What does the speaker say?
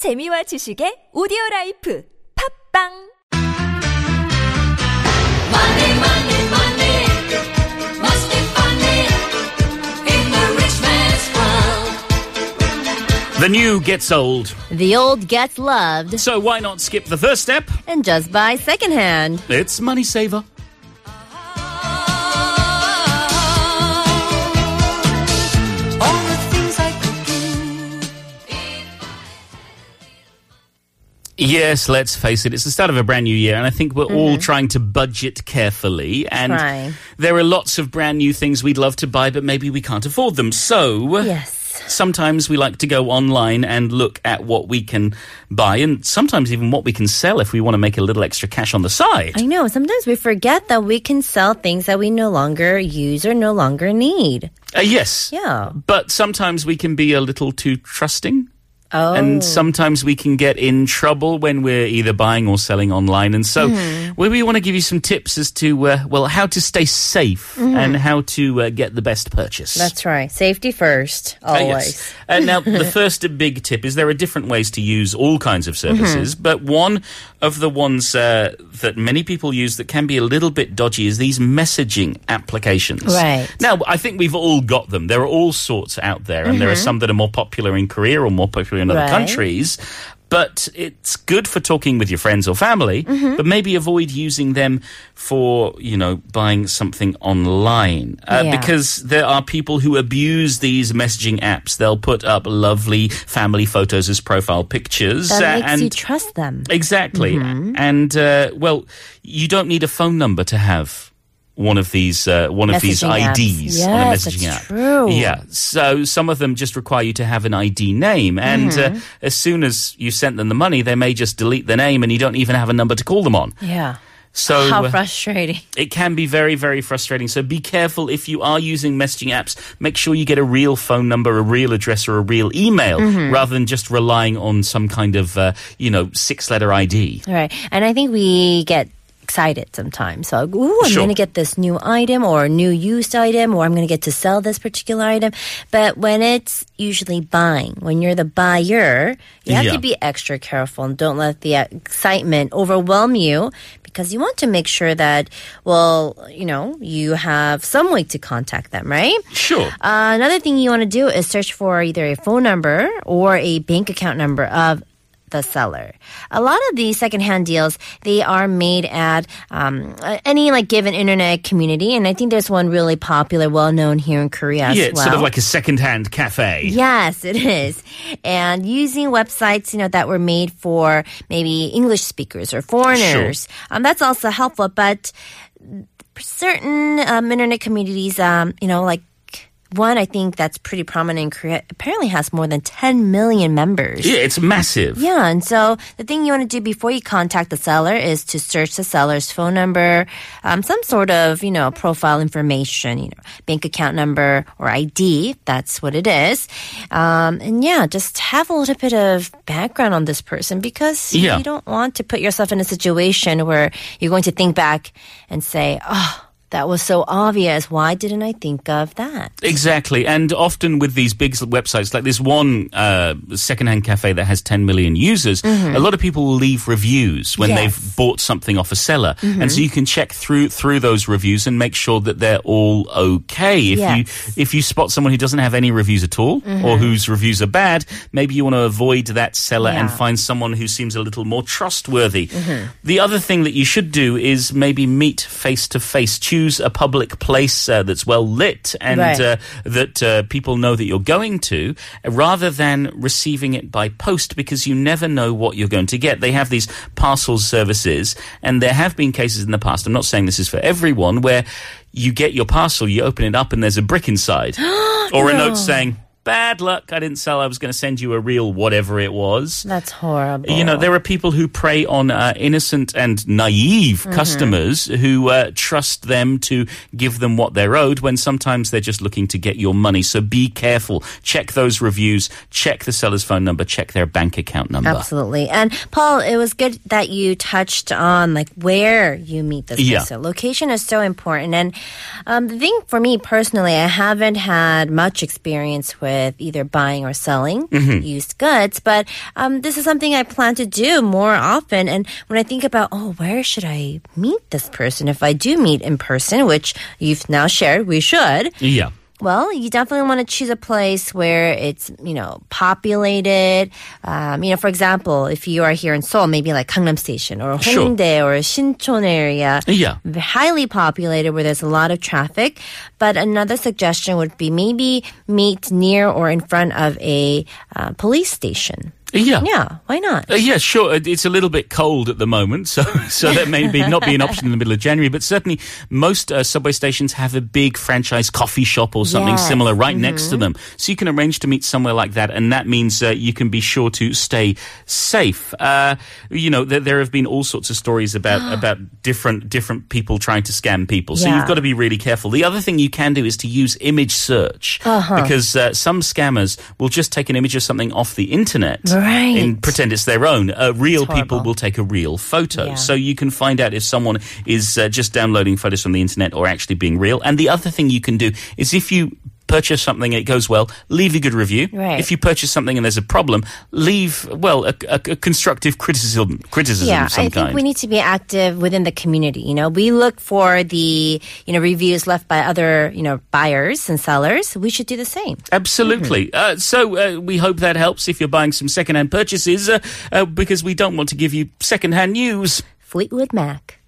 재미와 지식의 오디오 라이프 팝빵 Money, money, money. Must be funny in the rich man's world. The new gets old, The old gets loved so why not skip the first step? and just buy secondhand. It's Money Saver. Yes, let's face it, it's the start of a brand new year, and I think we're all trying to budget carefully. And there are lots of brand new things we'd love to buy, but maybe we can't afford them. So, Yes. sometimes we like to go online and look at what we can buy, and sometimes even what we can sell if we want to make a little extra cash on the side. I know. Sometimes we forget that we can sell things that we no longer use or no longer need. Uh, yes. Yeah. But sometimes we can be a little too trusting. Oh. And sometimes we can get in trouble when we're either buying or selling online. And so Mm-hmm. we, want to give you some tips as to, uh, well, how to stay safe and how to uh, get the best purchase. Mm-hmm. That's right. Safety first. Uh, Always. yes. Uh, now, the first big tip is there are different ways to use all kinds of services, Mm-hmm. but one of the ones uh, that many people use that can be a little bit dodgy is these messaging applications. Right. Now, I think we've all got them. There are all sorts out there, and there are some that are more popular in Korea or more popular in other Mm-hmm. Right. countries. But it's good for talking with your friends or family, Mm-hmm. but maybe avoid using them for, you know, buying something online. Uh, Yeah. Because there are people who abuse these messaging apps. They'll put up lovely family photos as profile pictures. That makes and you trust them. Exactly. And, uh, well, you don't need a phone number to have one of these uh, one of these Messaging. IDs on a messaging that's app. true. Yeah. So some of them just require you to have an ID name, and Mm-hmm. uh, as soon as you sent them the money, they may just delete the name, and you don't even have a number to call them on. Yeah. So How uh, frustrating. it can be very, very frustrating. So be careful if you are using messaging apps. Make sure you get a real phone number, a real address, or a real email, Mm-hmm. rather than just relying on some kind of, uh, you know, six-letter ID. All right. And I think we get excited sometimes. So, ooh, I'm Sure. going to get this new item or a new used item or I'm going to get to sell this particular item. But when it's usually buying, when you're the buyer, you have Yeah. to be extra careful and don't let the excitement overwhelm you because you want to make sure that, well, you know, you have some way to contact them, right? Sure. Uh, another thing you want to do is search for either a phone number or a bank account number of the seller. A lot of these secondhand deals, they are made at um, any like given internet community, and I think there's one really popular, well known here in Korea yeah, it's well. sort of like a second-hand cafe. Yes, it is. And using websites, you know, that were made for maybe English speakers or foreigners, um, that's also helpful. But certain um, internet communities, um, you know, like one I think that's pretty prominent in Korea, apparently has more than 10 million members. Yeah, it's massive. Yeah, and so the thing you want to do before you contact the seller is to search the seller's phone number, um, some sort of, you know, profile information, you know, bank account number or ID. That's what it is. Um, and yeah, just have a little bit of background on this person because Yeah. you don't want to put yourself in a situation where you're going to think back and say, oh, that was so obvious. Why didn't I think of that? Exactly, and often with these big websites, like this one uh, secondhand cafe that has 10 million users, mm-hmm. a lot of people will leave reviews when Yes. they've bought something off a seller, and so mm-hmm. you can check through through those reviews and make sure that they're all okay. If Yes. you if you spot someone who doesn't have any reviews at all, mm-hmm. or whose reviews are bad, maybe you want to avoid that seller and find someone who seems a little more trustworthy. The other thing that you should do is maybe meet face to face. Choose a public place uh, that's well lit and Right. uh, that uh, people know that you're going to, rather than receiving it by post because you never know what you're going to get. They have these parcel services, and there have been cases in the past. I'm not saying this is for everyone where you get your parcel, you open it up, and there's a brick inside, or a note saying. Bad luck. I didn't sell. I was going to send you a real whatever it was. That's horrible. You know, there are people who prey on uh, innocent and naive Mm-hmm. customers who uh, trust them to give them what they're owed when sometimes they're just looking to get your money. So be careful. Check those reviews. Check the seller's phone number. Check their bank account number. Absolutely. And Paul, it was good that you touched on like where you meet this Yeah. person. Location is so important. And um, the thing for me personally, I haven't had much experience with with either buying or selling Mm-hmm. used goods. But um, this is something I plan to do more often. And when I think about, oh, where should I meet this person if I do meet in person, which you've now shared we should. Yeah. Well, you definitely want to choose a place where it's, you know, populated. Um, you know, for example, if you are here in Seoul, maybe like Gangnam Station or Sure. Hongdae or Shinchon area. Yeah. Highly populated where there's a lot of traffic. But another suggestion would be maybe meet near or in front of a uh, police station. Yeah. Yeah, why not? Uh, yeah, sure. It's a little bit cold at the moment, so so that may be not be an option in the middle of January. But certainly, most uh, subway stations have a big franchise coffee shop or something Yes. similar right next to them, so you can arrange to meet somewhere like that, and that means uh, you can be sure to stay safe. Uh, you know, there, there have been all sorts of stories about about different different people trying to scam people, so Yeah. you've got to be really careful. The other thing you can do is to use image search Uh-huh. because uh, some scammers will just take an image of something off the internet Right. And pretend it's their own. Uh, real people will take a real photo. Yeah. So you can find out if someone is uh, just downloading photos from the internet or actually being real. And the other thing you can do is if you purchase something and it goes well, leave a good review. Right. If you purchase something and there's a problem, leave, well, a, a, a constructive criticism, criticism Yeah, of some I think kind. we need to be active within the community. You know, we look for the you know reviews left by other you know buyers and sellers. We should do the same. Absolutely. Uh, so uh, we hope that helps if you're buying some second-hand purchases uh, uh, because we don't want to give you second-hand news. Fleetwood Mac.